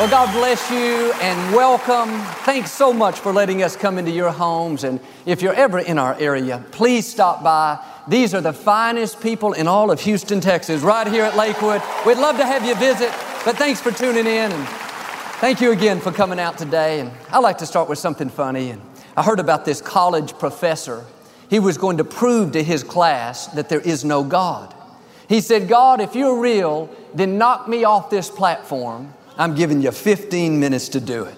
Well, God bless you and welcome. Thanks so much for letting us come into your homes. And if you're ever in our area, please stop by. These are the finest people in all of Houston, Texas, right here at Lakewood. We'd love to have you visit, but thanks for tuning in. And thank you again for coming out today. And I'd like to start with something funny. And I heard about this college professor. He was going to prove to his class that there is no God. He said, God, if you're real, then knock me off this platform I'm giving you 15 minutes to do it.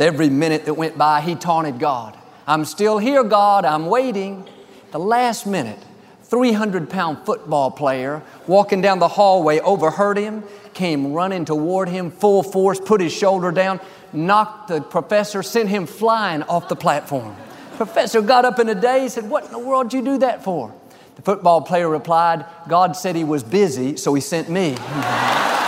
Every minute that went by, he taunted God. I'm still here, God. I'm waiting. The last minute, 300 pound football player walking down the hallway overheard him, came running toward him full force, put his shoulder down, knocked the professor, sent him flying off the platform. Professor got up in a daze, and said, What in the world did you do that for? The football player replied, God said he was busy, so he sent me.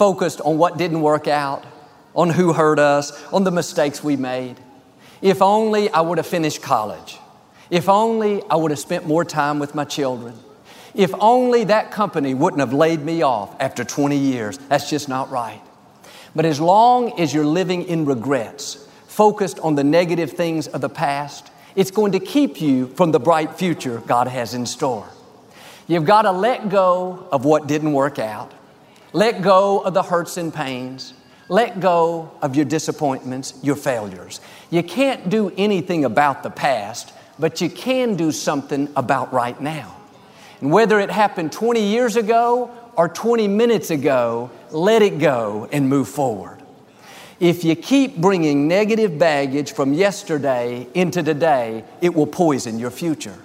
focused on what didn't work out, on who hurt us, on the mistakes we made. If only I would have finished college. If only I would have spent more time with my children. If only that company wouldn't have laid me off after 20 years. That's just not right. But as long as you're living in regrets, focused on the negative things of the past, it's going to keep you from the bright future God has in store. You've got to let go of what didn't work out. Let go of the hurts and pains. Let go of your disappointments, your failures. You can't do anything about the past, but you can do something about right now. And whether it happened 20 years ago or 20 minutes ago, let it go and move forward. If you keep bringing negative baggage from yesterday into today, it will poison your future.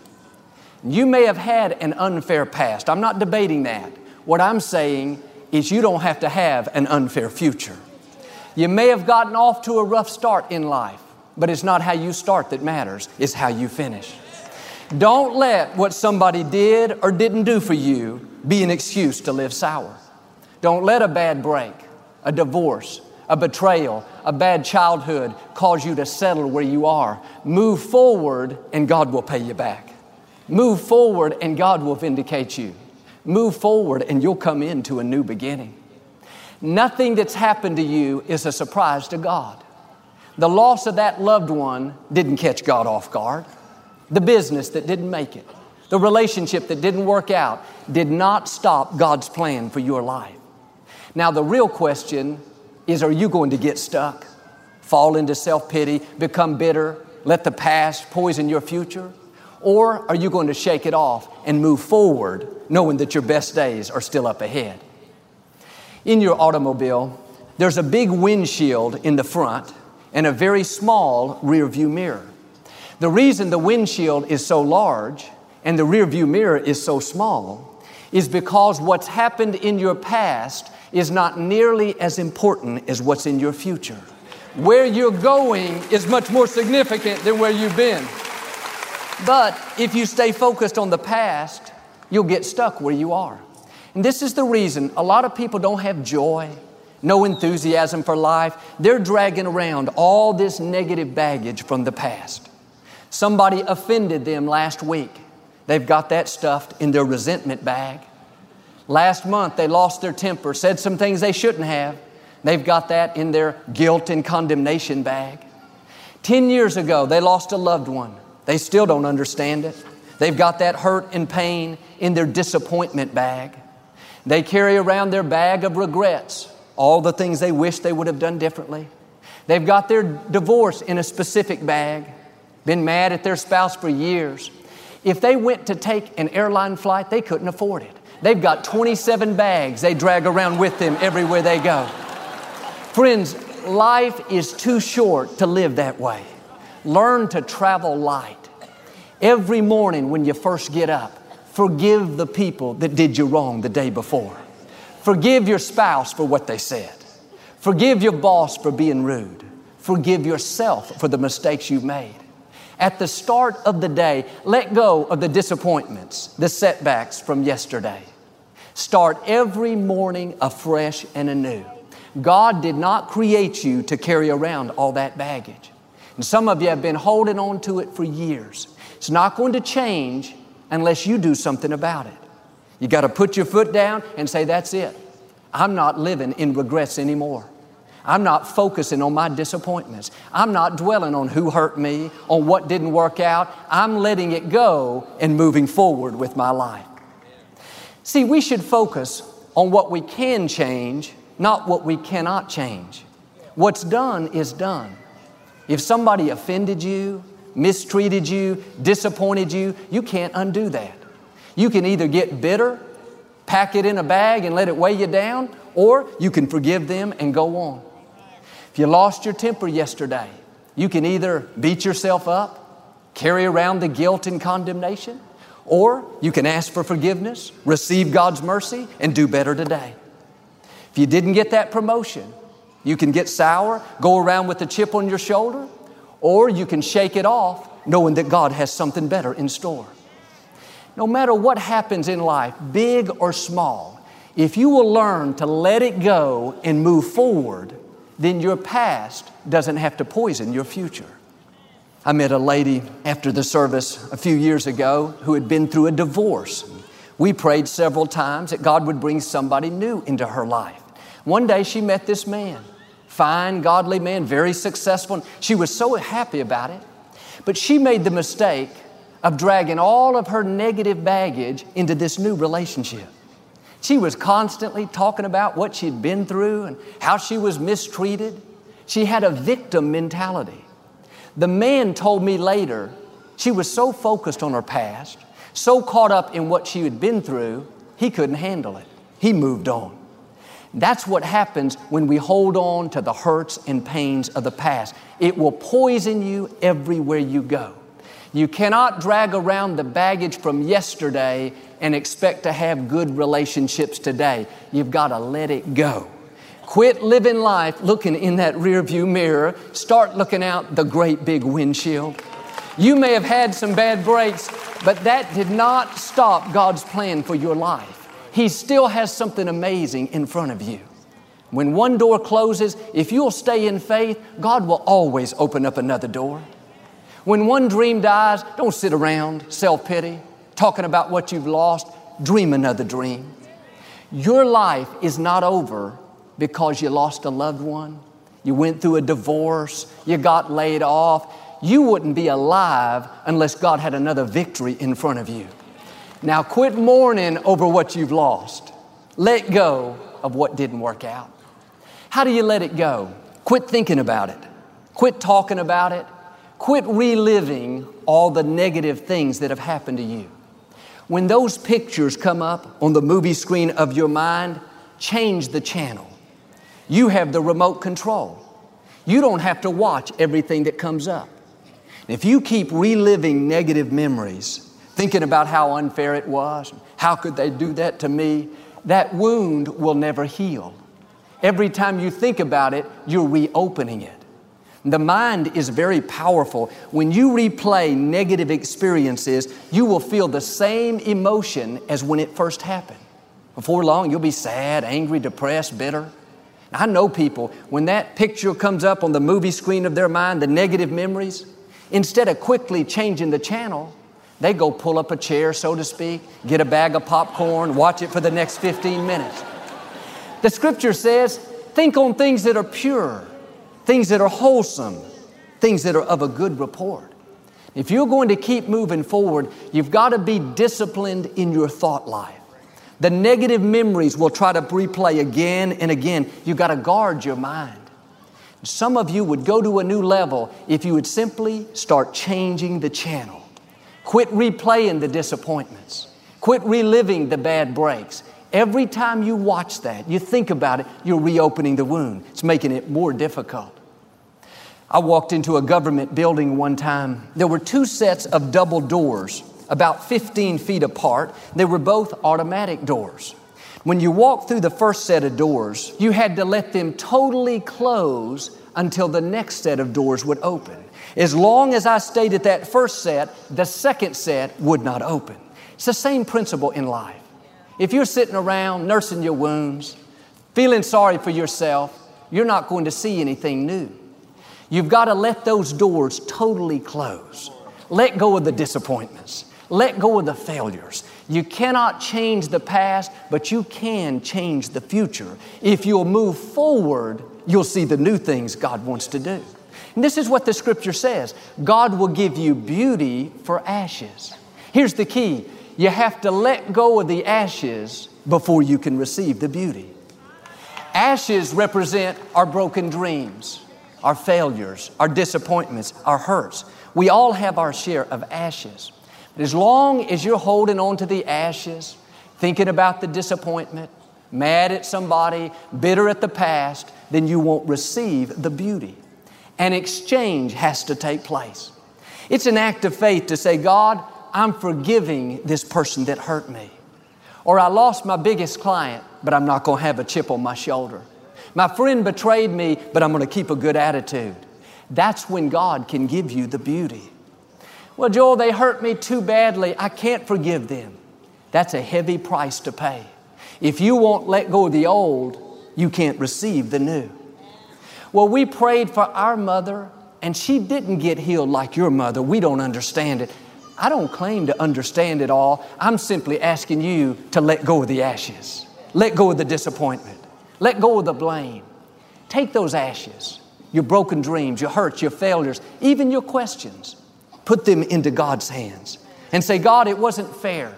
You may have had an unfair past. I'm not debating that. What I'm saying is you don't have to have an unfair future. You may have gotten off to a rough start in life, but it's not how you start that matters, it's how you finish. Don't let what somebody did or didn't do for you be an excuse to live sour. Don't let a bad break, a divorce, a betrayal, a bad childhood cause you to settle where you are. Move forward and God will pay you back. Move forward and God will vindicate you. Move forward and you'll come into a new beginning. Nothing that's happened to you is a surprise to God. The loss of that loved one didn't catch God off guard. The business that didn't make it, the relationship that didn't work out, did not stop God's plan for your life. Now, the real question is are you going to get stuck, fall into self pity, become bitter, let the past poison your future? Or are you going to shake it off and move forward knowing that your best days are still up ahead? In your automobile, there's a big windshield in the front and a very small rear view mirror. The reason the windshield is so large and the rear view mirror is so small is because what's happened in your past is not nearly as important as what's in your future. Where you're going is much more significant than where you've been. But if you stay focused on the past, you'll get stuck where you are. And this is the reason a lot of people don't have joy, no enthusiasm for life. They're dragging around all this negative baggage from the past. Somebody offended them last week. They've got that stuffed in their resentment bag. Last month, they lost their temper, said some things they shouldn't have. They've got that in their guilt and condemnation bag. Ten years ago, they lost a loved one. They still don't understand it. They've got that hurt and pain in their disappointment bag. They carry around their bag of regrets. all the things they wish they would have done differently. They've got their divorce in a specific bag, been mad at their spouse for years. If they went to take an airline flight, they couldn't afford it. They've got 27 bags they drag around with them everywhere they go. Friends, life is too short to live that way. Learn to travel light. Every morning when you first get up, forgive the people that did you wrong the day before. Forgive your spouse for what they said. Forgive your boss for being rude. Forgive yourself for the mistakes you've made. At the start of the day, let go of the disappointments, the setbacks from yesterday. Start every morning afresh and anew. God did not create you to carry around all that baggage. And some of you have been holding on to it for years. It's not going to change unless you do something about it. You got to put your foot down and say, That's it. I'm not living in regrets anymore. I'm not focusing on my disappointments. I'm not dwelling on who hurt me, on what didn't work out. I'm letting it go and moving forward with my life. See, we should focus on what we can change, not what we cannot change. What's done is done. If somebody offended you, mistreated you, disappointed you, you can't undo that. You can either get bitter, pack it in a bag and let it weigh you down, or you can forgive them and go on. If you lost your temper yesterday, you can either beat yourself up, carry around the guilt and condemnation, or you can ask for forgiveness, receive God's mercy, and do better today. If you didn't get that promotion, you can get sour, go around with a chip on your shoulder, or you can shake it off knowing that God has something better in store. No matter what happens in life, big or small, if you will learn to let it go and move forward, then your past doesn't have to poison your future. I met a lady after the service a few years ago who had been through a divorce. We prayed several times that God would bring somebody new into her life. One day she met this man, fine, godly man, very successful. She was so happy about it. But she made the mistake of dragging all of her negative baggage into this new relationship. She was constantly talking about what she'd been through and how she was mistreated. She had a victim mentality. The man told me later she was so focused on her past, so caught up in what she had been through, he couldn't handle it. He moved on. That's what happens when we hold on to the hurts and pains of the past. It will poison you everywhere you go. You cannot drag around the baggage from yesterday and expect to have good relationships today. You've got to let it go. Quit living life looking in that rearview mirror. Start looking out the great big windshield. You may have had some bad breaks, but that did not stop God's plan for your life. He still has something amazing in front of you. When one door closes, if you'll stay in faith, God will always open up another door. When one dream dies, don't sit around self pity, talking about what you've lost. Dream another dream. Your life is not over because you lost a loved one, you went through a divorce, you got laid off. You wouldn't be alive unless God had another victory in front of you. Now quit mourning over what you've lost. Let go of what didn't work out. How do you let it go? Quit thinking about it. Quit talking about it. Quit reliving all the negative things that have happened to you. When those pictures come up on the movie screen of your mind, change the channel. You have the remote control. You don't have to watch everything that comes up. If you keep reliving negative memories, thinking about how unfair it was, how could they do that to me, that wound will never heal. Every time you think about it, you're reopening it. The mind is very powerful. When you replay negative experiences, you will feel the same emotion as when it first happened. Before long, you'll be sad, angry, depressed, bitter. I know people, when that picture comes up on the movie screen of their mind, the negative memories, instead of quickly changing the channel, they go pull up a chair, so to speak, get a bag of popcorn, watch it for the next 15 minutes. The scripture says, think on things that are pure things that are wholesome, things that are of a good report. If you're going to keep moving forward, you've got to be disciplined in your thought life. The negative memories will try to replay again and again. You've got to guard your mind. Some of you would go to a new level if you would simply start changing the channel. Quit replaying the disappointments. Quit reliving the bad breaks. Every time you watch that, you think about it, you're reopening the wound. It's making it more difficult. I walked into a government building one time. There were two sets of double doors, about 15 feet apart. They were both automatic doors. When you walked through the first set of doors, you had to let them totally close until the next set of doors would open. As long as I stayed at that first set, the second set would not open. It's the same principle in life. If you're sitting around nursing your wounds, feeling sorry for yourself, you're not going to see anything new. You've got to let those doors totally close. Let go of the disappointments. Let go of the failures. You cannot change the past, but you can change the future. If you'll move forward, you'll see the new things God wants to do. And this is what the scripture says God will give you beauty for ashes. Here's the key you have to let go of the ashes before you can receive the beauty. Ashes represent our broken dreams, our failures, our disappointments, our hurts. We all have our share of ashes. But as long as you're holding on to the ashes, thinking about the disappointment, mad at somebody, bitter at the past, then you won't receive the beauty. An exchange has to take place. It's an act of faith to say, God, I'm forgiving this person that hurt me. Or I lost my biggest client, but I'm not going to have a chip on my shoulder. My friend betrayed me, but I'm going to keep a good attitude. That's when God can give you the beauty. Well, Joel, they hurt me too badly. I can't forgive them. That's a heavy price to pay. If you won't let go of the old, you can't receive the new. Well, we prayed for our mother, and she didn't get healed like your mother. We don't understand it. I don't claim to understand it all. I'm simply asking you to let go of the ashes, let go of the disappointment, let go of the blame. Take those ashes, your broken dreams, your hurts, your failures, even your questions put them into God's hands and say, God, it wasn't fair.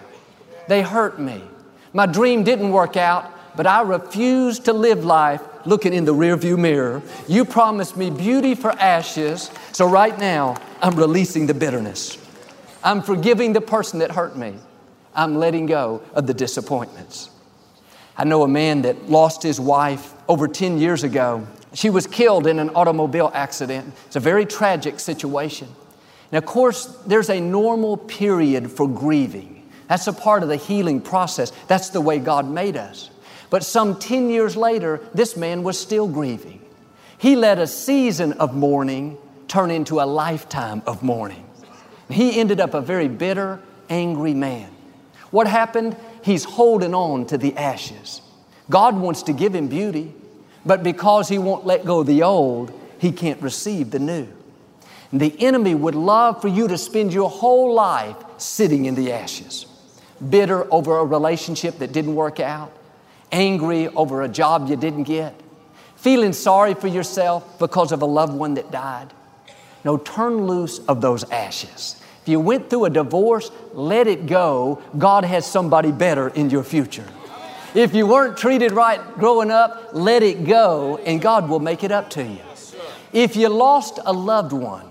They hurt me. My dream didn't work out, but I refuse to live life looking in the rearview mirror. You promised me beauty for ashes, so right now I'm releasing the bitterness. I'm forgiving the person that hurt me. I'm letting go of the disappointments. I know a man that lost his wife over 10 years ago. She was killed in an automobile accident. It's a very tragic situation. Now, of course, there's a normal period for grieving. That's a part of the healing process. That's the way God made us. But some 10 years later, this man was still grieving. He let a season of mourning turn into a lifetime of mourning. He ended up a very bitter, angry man. What happened? He's holding on to the ashes. God wants to give him beauty, but because he won't let go of the old, he can't receive the new. The enemy would love for you to spend your whole life sitting in the ashes, bitter over a relationship that didn't work out, angry over a job you didn't get, feeling sorry for yourself because of a loved one that died. No, turn loose of those ashes. If you went through a divorce, let it go. God has somebody better in your future. If you weren't treated right growing up, let it go and God will make it up to you. If you lost a loved one,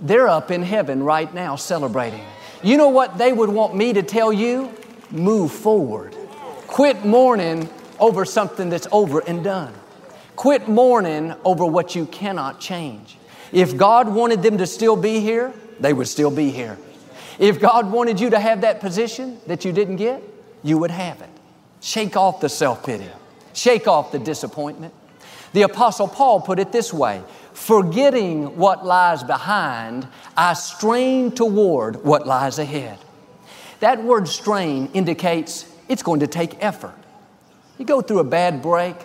they're up in heaven right now celebrating. You know what they would want me to tell you? Move forward. Quit mourning over something that's over and done. Quit mourning over what you cannot change. If God wanted them to still be here, they would still be here. If God wanted you to have that position that you didn't get, you would have it. Shake off the self pity, shake off the disappointment. The Apostle Paul put it this way Forgetting what lies behind, I strain toward what lies ahead. That word strain indicates it's going to take effort. You go through a bad break,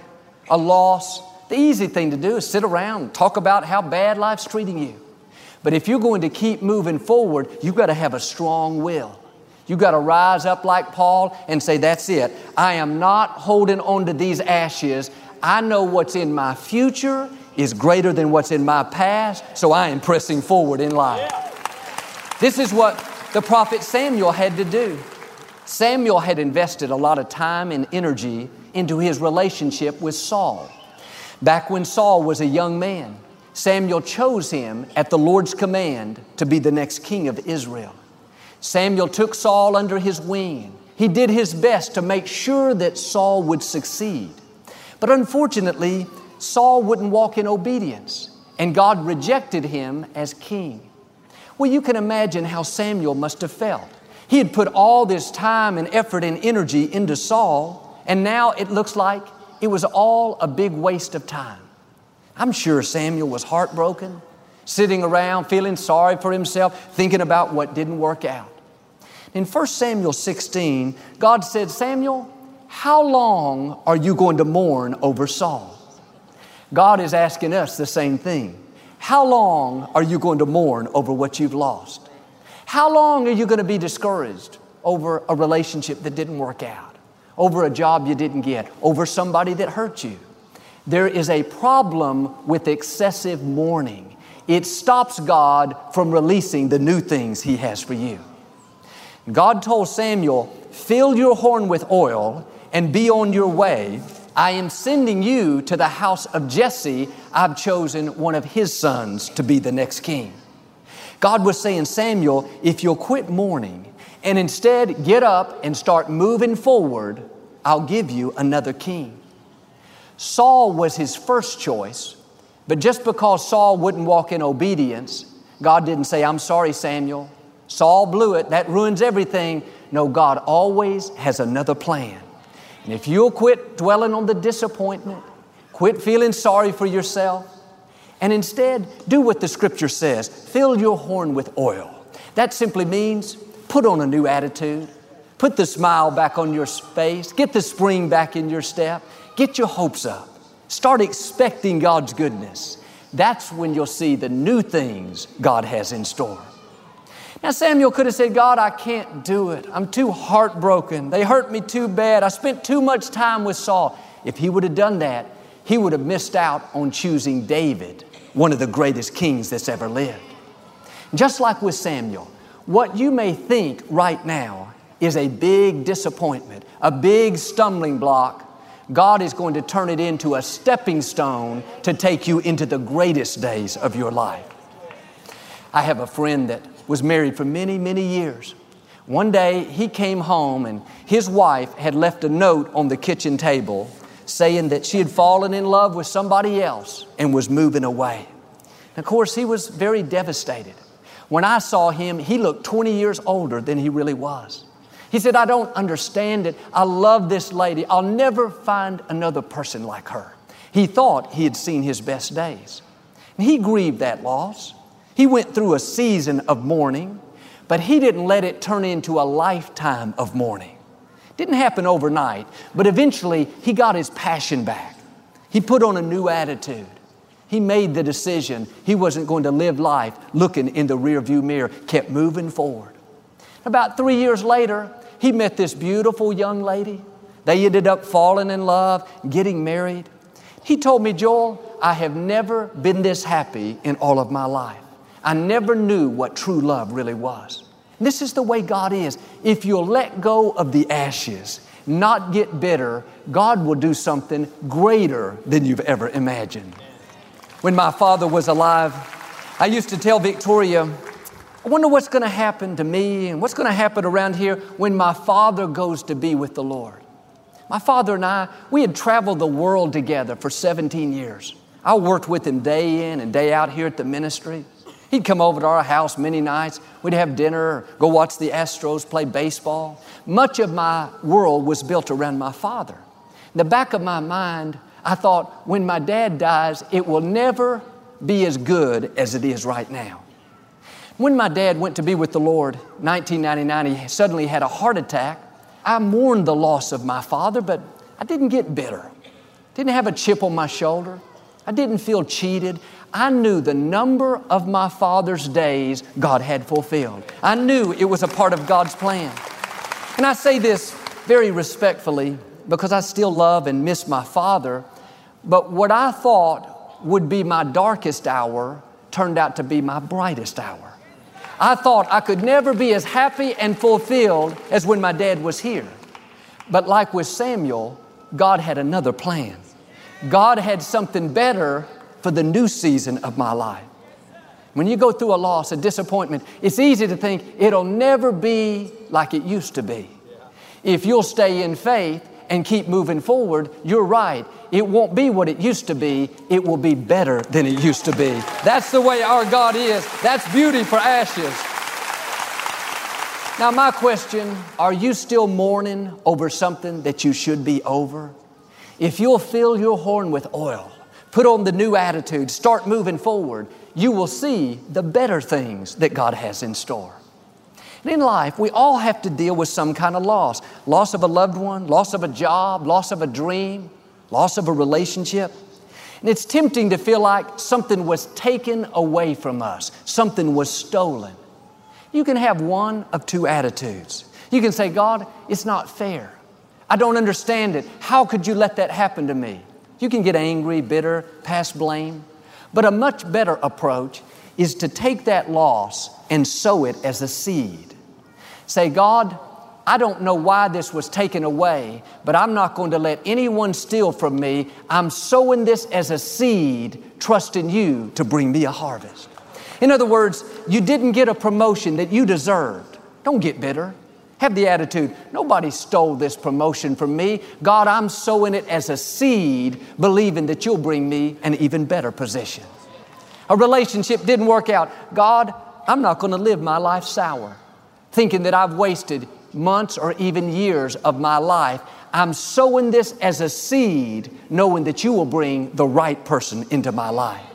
a loss, the easy thing to do is sit around and talk about how bad life's treating you. But if you're going to keep moving forward, you've got to have a strong will. You've got to rise up like Paul and say, That's it. I am not holding on to these ashes. I know what's in my future is greater than what's in my past, so I am pressing forward in life. This is what the prophet Samuel had to do. Samuel had invested a lot of time and energy into his relationship with Saul. Back when Saul was a young man, Samuel chose him at the Lord's command to be the next king of Israel. Samuel took Saul under his wing. He did his best to make sure that Saul would succeed. But unfortunately, Saul wouldn't walk in obedience, and God rejected him as king. Well, you can imagine how Samuel must have felt. He had put all this time and effort and energy into Saul, and now it looks like it was all a big waste of time. I'm sure Samuel was heartbroken, sitting around feeling sorry for himself, thinking about what didn't work out. In 1 Samuel 16, God said, Samuel, how long are you going to mourn over Saul? God is asking us the same thing. How long are you going to mourn over what you've lost? How long are you going to be discouraged over a relationship that didn't work out, over a job you didn't get, over somebody that hurt you? There is a problem with excessive mourning. It stops God from releasing the new things He has for you. God told Samuel, Fill your horn with oil and be on your way. I am sending you to the house of Jesse. I've chosen one of his sons to be the next king. God was saying, Samuel, if you'll quit mourning and instead get up and start moving forward, I'll give you another king. Saul was his first choice, but just because Saul wouldn't walk in obedience, God didn't say, I'm sorry, Samuel. Saul blew it. That ruins everything. No, God always has another plan. And if you'll quit dwelling on the disappointment, quit feeling sorry for yourself, and instead do what the scripture says fill your horn with oil. That simply means put on a new attitude, put the smile back on your face, get the spring back in your step, get your hopes up, start expecting God's goodness. That's when you'll see the new things God has in store. Now, Samuel could have said, God, I can't do it. I'm too heartbroken. They hurt me too bad. I spent too much time with Saul. If he would have done that, he would have missed out on choosing David, one of the greatest kings that's ever lived. Just like with Samuel, what you may think right now is a big disappointment, a big stumbling block. God is going to turn it into a stepping stone to take you into the greatest days of your life. I have a friend that was married for many, many years. One day he came home and his wife had left a note on the kitchen table saying that she had fallen in love with somebody else and was moving away. And of course, he was very devastated. When I saw him, he looked 20 years older than he really was. He said, I don't understand it. I love this lady. I'll never find another person like her. He thought he had seen his best days. And he grieved that loss. He went through a season of mourning, but he didn't let it turn into a lifetime of mourning. It didn't happen overnight, but eventually he got his passion back. He put on a new attitude. He made the decision he wasn't going to live life looking in the rearview mirror, kept moving forward. About three years later, he met this beautiful young lady. They ended up falling in love, getting married. He told me, Joel, I have never been this happy in all of my life. I never knew what true love really was. This is the way God is. If you'll let go of the ashes, not get bitter, God will do something greater than you've ever imagined. When my father was alive, I used to tell Victoria, I wonder what's going to happen to me and what's going to happen around here when my father goes to be with the Lord. My father and I, we had traveled the world together for 17 years. I worked with him day in and day out here at the ministry. He'd come over to our house many nights. We'd have dinner, go watch the Astros play baseball. Much of my world was built around my father. In the back of my mind, I thought, when my dad dies, it will never be as good as it is right now. When my dad went to be with the Lord, 1999, he suddenly had a heart attack. I mourned the loss of my father, but I didn't get bitter. Didn't have a chip on my shoulder. I didn't feel cheated. I knew the number of my father's days God had fulfilled. I knew it was a part of God's plan. And I say this very respectfully because I still love and miss my father. But what I thought would be my darkest hour turned out to be my brightest hour. I thought I could never be as happy and fulfilled as when my dad was here. But like with Samuel, God had another plan. God had something better for the new season of my life. When you go through a loss, a disappointment, it's easy to think it'll never be like it used to be. If you'll stay in faith and keep moving forward, you're right. It won't be what it used to be, it will be better than it used to be. That's the way our God is. That's beauty for ashes. Now, my question are you still mourning over something that you should be over? If you'll fill your horn with oil, put on the new attitude, start moving forward, you will see the better things that God has in store. And in life, we all have to deal with some kind of loss loss of a loved one, loss of a job, loss of a dream, loss of a relationship. And it's tempting to feel like something was taken away from us, something was stolen. You can have one of two attitudes. You can say, God, it's not fair. I don't understand it. How could you let that happen to me? You can get angry, bitter, pass blame. But a much better approach is to take that loss and sow it as a seed. Say, God, I don't know why this was taken away, but I'm not going to let anyone steal from me. I'm sowing this as a seed, trusting you to bring me a harvest. In other words, you didn't get a promotion that you deserved. Don't get bitter. Have the attitude, nobody stole this promotion from me. God, I'm sowing it as a seed, believing that you'll bring me an even better position. A relationship didn't work out. God, I'm not going to live my life sour, thinking that I've wasted months or even years of my life. I'm sowing this as a seed, knowing that you will bring the right person into my life.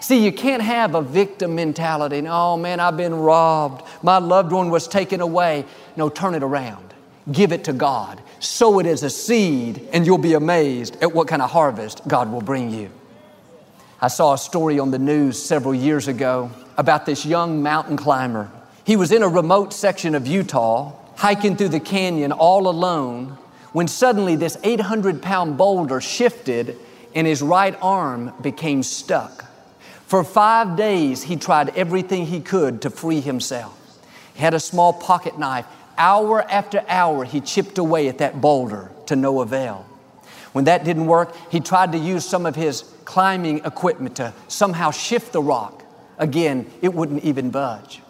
See, you can't have a victim mentality. Oh man, I've been robbed. My loved one was taken away. No, turn it around. Give it to God. Sow it as a seed, and you'll be amazed at what kind of harvest God will bring you. I saw a story on the news several years ago about this young mountain climber. He was in a remote section of Utah, hiking through the canyon all alone, when suddenly this 800 pound boulder shifted and his right arm became stuck. For five days, he tried everything he could to free himself. He had a small pocket knife. Hour after hour, he chipped away at that boulder to no avail. When that didn't work, he tried to use some of his climbing equipment to somehow shift the rock. Again, it wouldn't even budge.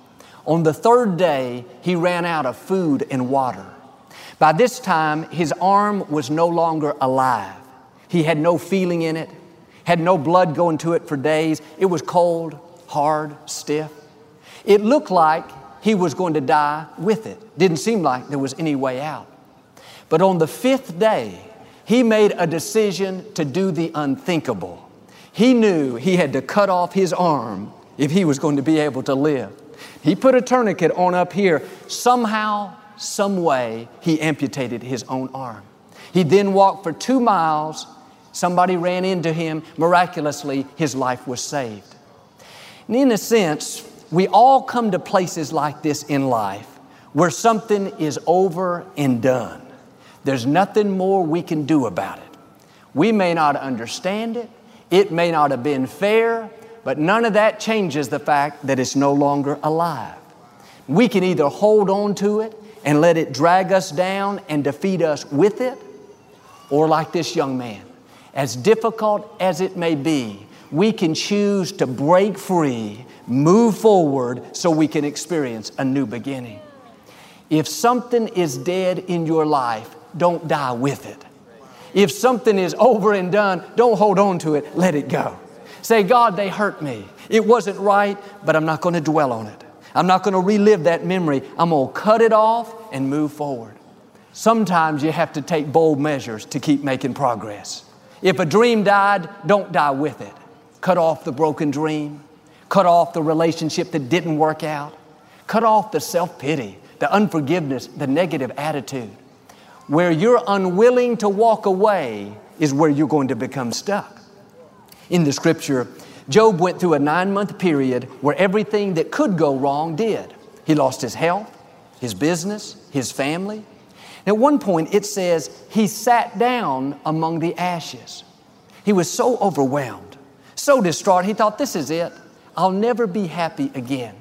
On the third day, he ran out of food and water. By this time, his arm was no longer alive. He had no feeling in it had no blood going to it for days. It was cold, hard, stiff. It looked like he was going to die with it. Didn't seem like there was any way out. But on the fifth day, he made a decision to do the unthinkable. He knew he had to cut off his arm if he was going to be able to live. He put a tourniquet on up here. Somehow, some way, he amputated his own arm. He then walked for two miles Somebody ran into him. Miraculously, his life was saved. And in a sense, we all come to places like this in life where something is over and done. There's nothing more we can do about it. We may not understand it, it may not have been fair, but none of that changes the fact that it's no longer alive. We can either hold on to it and let it drag us down and defeat us with it, or like this young man, as difficult as it may be, we can choose to break free, move forward so we can experience a new beginning. If something is dead in your life, don't die with it. If something is over and done, don't hold on to it, let it go. Say, God, they hurt me. It wasn't right, but I'm not going to dwell on it. I'm not going to relive that memory. I'm going to cut it off and move forward. Sometimes you have to take bold measures to keep making progress. If a dream died, don't die with it. Cut off the broken dream. Cut off the relationship that didn't work out. Cut off the self pity, the unforgiveness, the negative attitude. Where you're unwilling to walk away is where you're going to become stuck. In the scripture, Job went through a nine month period where everything that could go wrong did. He lost his health, his business, his family, at one point, it says he sat down among the ashes. He was so overwhelmed, so distraught, he thought, This is it. I'll never be happy again.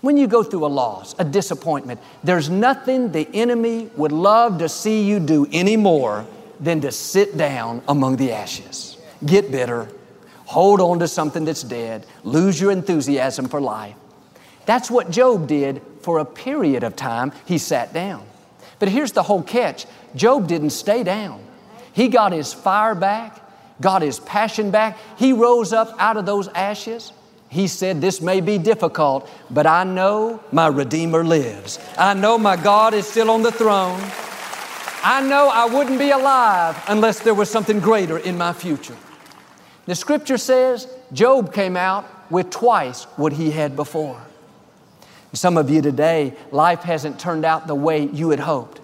When you go through a loss, a disappointment, there's nothing the enemy would love to see you do any more than to sit down among the ashes. Get bitter, hold on to something that's dead, lose your enthusiasm for life. That's what Job did for a period of time. He sat down. But here's the whole catch Job didn't stay down. He got his fire back, got his passion back. He rose up out of those ashes. He said, This may be difficult, but I know my Redeemer lives. I know my God is still on the throne. I know I wouldn't be alive unless there was something greater in my future. The scripture says Job came out with twice what he had before. Some of you today, life hasn't turned out the way you had hoped.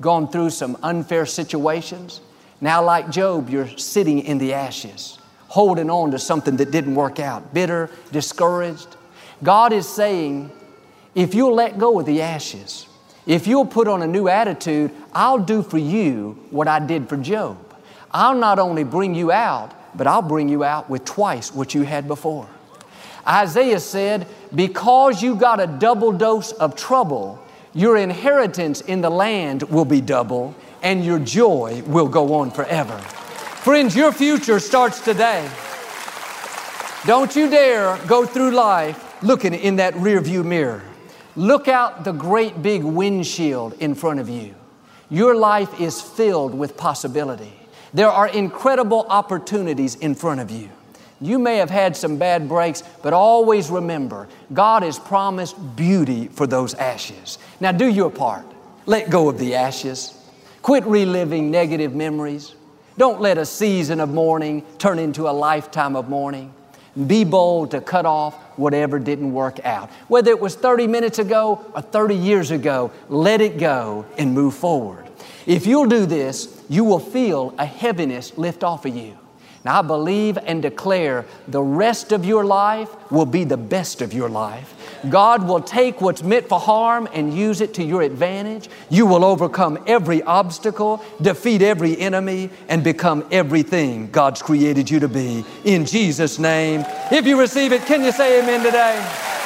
Gone through some unfair situations. Now, like Job, you're sitting in the ashes, holding on to something that didn't work out, bitter, discouraged. God is saying, if you'll let go of the ashes, if you'll put on a new attitude, I'll do for you what I did for Job. I'll not only bring you out, but I'll bring you out with twice what you had before. Isaiah said, Because you got a double dose of trouble, your inheritance in the land will be double, and your joy will go on forever. Friends, your future starts today. Don't you dare go through life looking in that rearview mirror. Look out the great big windshield in front of you. Your life is filled with possibility. There are incredible opportunities in front of you. You may have had some bad breaks, but always remember God has promised beauty for those ashes. Now, do your part. Let go of the ashes. Quit reliving negative memories. Don't let a season of mourning turn into a lifetime of mourning. Be bold to cut off whatever didn't work out. Whether it was 30 minutes ago or 30 years ago, let it go and move forward. If you'll do this, you will feel a heaviness lift off of you. Now, I believe and declare the rest of your life will be the best of your life. God will take what's meant for harm and use it to your advantage. You will overcome every obstacle, defeat every enemy, and become everything God's created you to be. In Jesus' name. If you receive it, can you say amen today?